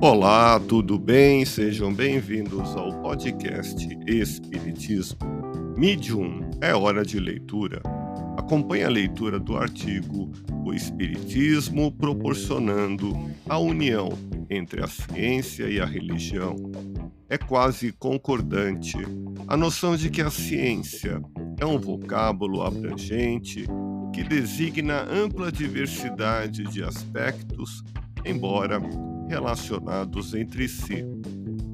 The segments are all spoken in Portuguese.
Olá, tudo bem? Sejam bem-vindos ao podcast Espiritismo. Medium é hora de leitura. Acompanhe a leitura do artigo O Espiritismo proporcionando a união entre a ciência e a religião. É quase concordante a noção de que a ciência é um vocábulo abrangente que designa ampla diversidade de aspectos, embora relacionados entre si.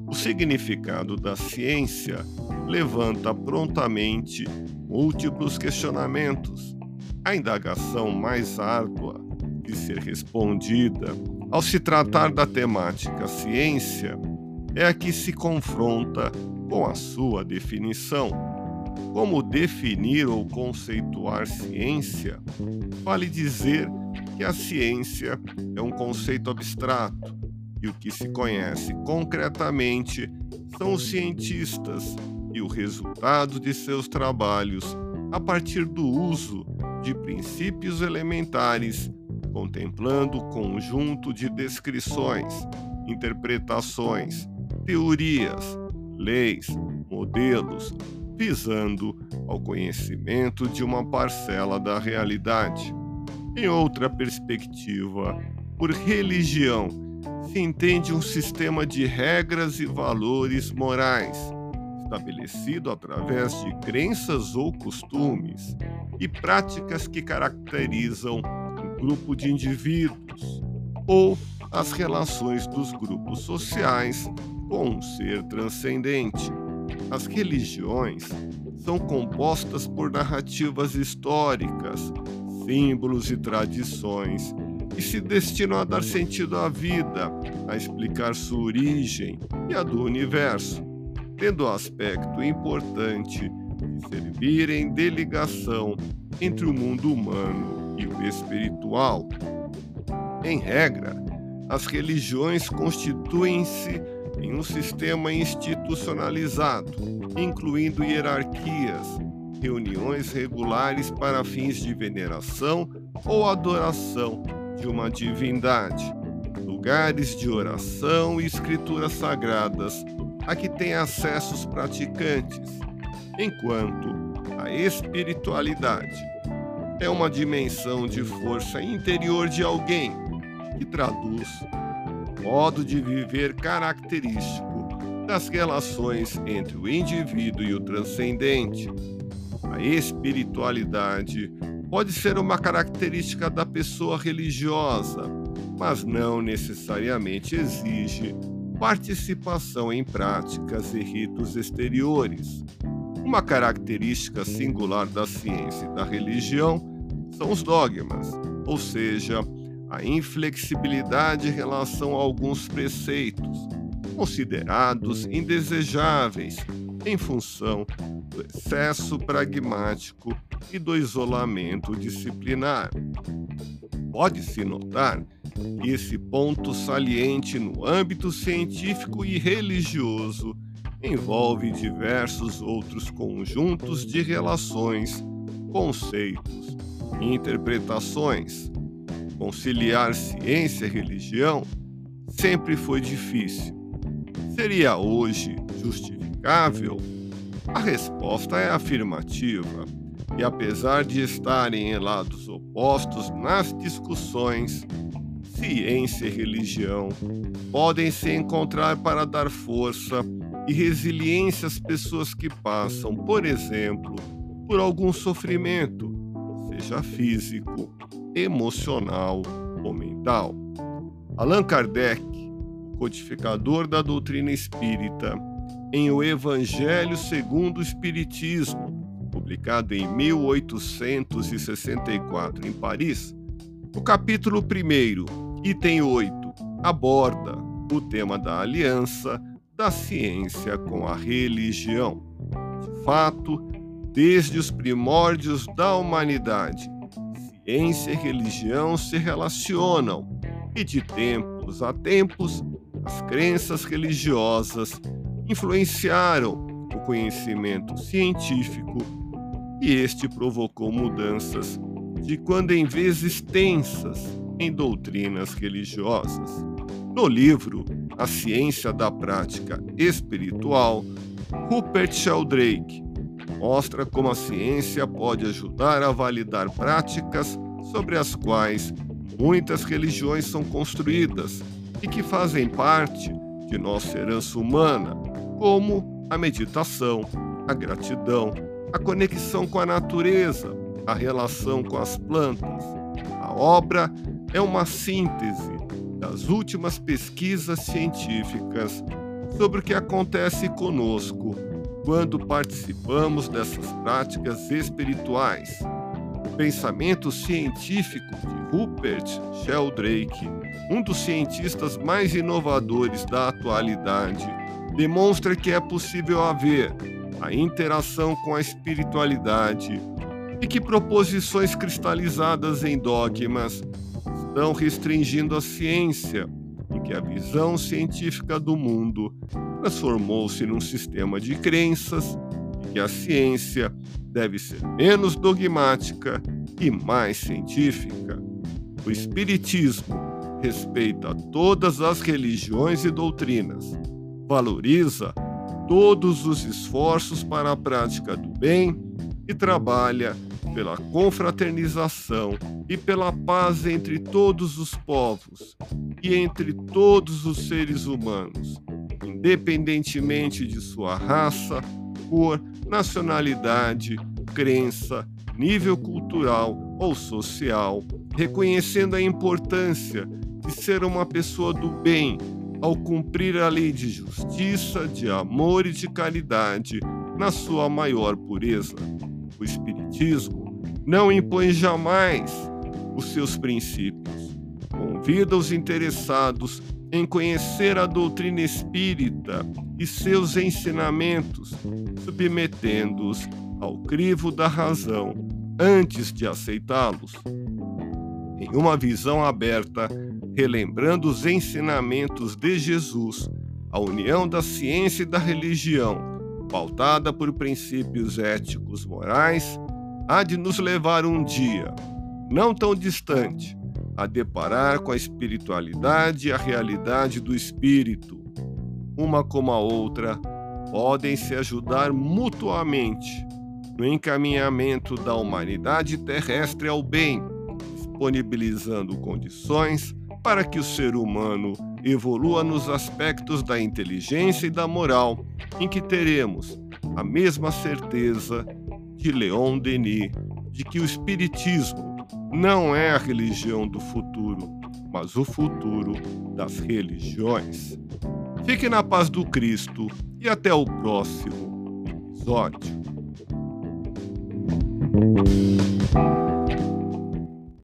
O significado da ciência levanta prontamente múltiplos questionamentos. A indagação mais árdua de ser respondida ao se tratar da temática ciência é a que se confronta com a sua definição. Como definir ou conceituar ciência? Vale dizer que a ciência é um conceito abstrato e o que se conhece concretamente são os cientistas e o resultado de seus trabalhos a partir do uso de princípios elementares, contemplando o conjunto de descrições, interpretações, teorias, leis, modelos, visando ao conhecimento de uma parcela da realidade. Em outra perspectiva, por religião se entende um sistema de regras e valores morais, estabelecido através de crenças ou costumes e práticas que caracterizam um grupo de indivíduos ou as relações dos grupos sociais com um ser transcendente. As religiões são compostas por narrativas históricas, símbolos e tradições e se destinam a dar sentido à vida, a explicar sua origem e a do universo, tendo o aspecto importante de servirem de ligação entre o mundo humano e o espiritual. Em regra, as religiões constituem-se em um sistema institucionalizado, incluindo hierarquias, reuniões regulares para fins de veneração ou adoração de uma divindade, lugares de oração e escrituras sagradas a que têm acesso os praticantes, enquanto a espiritualidade é uma dimensão de força interior de alguém que traduz modo de viver característico das relações entre o indivíduo e o transcendente. A espiritualidade pode ser uma característica da pessoa religiosa, mas não necessariamente exige participação em práticas e ritos exteriores. Uma característica singular da ciência e da religião são os dogmas, ou seja, a inflexibilidade em relação a alguns preceitos, considerados indesejáveis em função do excesso pragmático e do isolamento disciplinar. Pode-se notar que esse ponto saliente no âmbito científico e religioso envolve diversos outros conjuntos de relações, conceitos e interpretações. Conciliar ciência e religião sempre foi difícil. Seria hoje justificável? A resposta é afirmativa. E apesar de estarem em lados opostos nas discussões, ciência e religião podem se encontrar para dar força e resiliência às pessoas que passam, por exemplo, por algum sofrimento, seja físico, emocional ou mental. Allan Kardec, codificador da doutrina espírita, em O Evangelho segundo o Espiritismo, publicado em 1864 em Paris, o capítulo 1, item 8, aborda o tema da aliança da ciência com a religião. De fato, desde os primórdios da humanidade, ciência e religião se relacionam, e de tempos a tempos, as crenças religiosas influenciaram o conhecimento científico e este provocou mudanças de quando em vez extensas em doutrinas religiosas. No livro A Ciência da Prática Espiritual, Rupert Sheldrake mostra como a ciência pode ajudar a validar práticas sobre as quais muitas religiões são construídas e que fazem parte de nossa herança humana, como a meditação, a gratidão, a conexão com a natureza, a relação com as plantas. A obra é uma síntese das últimas pesquisas científicas sobre o que acontece conosco quando participamos dessas práticas espirituais. O pensamento científico de Rupert Sheldrake, um dos cientistas mais inovadores da atualidade, demonstra que é possível haver a interação com a espiritualidade e que proposições cristalizadas em dogmas estão restringindo a ciência e que a visão científica do mundo transformou-se num sistema de crenças e que a ciência deve ser menos dogmática e mais científica. O Espiritismo respeita todas as religiões e doutrinas, valoriza todos os esforços para a prática do bem e trabalha pela confraternização e pela paz entre todos os povos e entre todos os seres humanos, independentemente de sua raça, cor, nacionalidade, crença, nível cultural ou social, reconhecendo a importância de ser uma pessoa do bem ao cumprir a lei de justiça, de amor e de caridade na sua maior pureza. O Espiritismo não impõe jamais os seus princípios. Convida os interessados em conhecer a doutrina espírita e seus ensinamentos, submetendo-os ao crivo da razão antes de aceitá-los. Em uma visão aberta, relembrando os ensinamentos de Jesus, a união da ciência e da religião, pautada por princípios éticos morais, há de nos levar um dia, não tão distante, a deparar com a espiritualidade e a realidade do espírito. Uma como a outra podem se ajudar mutuamente no encaminhamento da humanidade terrestre ao bem, disponibilizando condições para que o ser humano evolua nos aspectos da inteligência e da moral, em que teremos a mesma certeza de Leon Denis de que o Espiritismo não é a religião do futuro, mas o futuro das religiões. Fique na paz do Cristo e até o próximo episódio.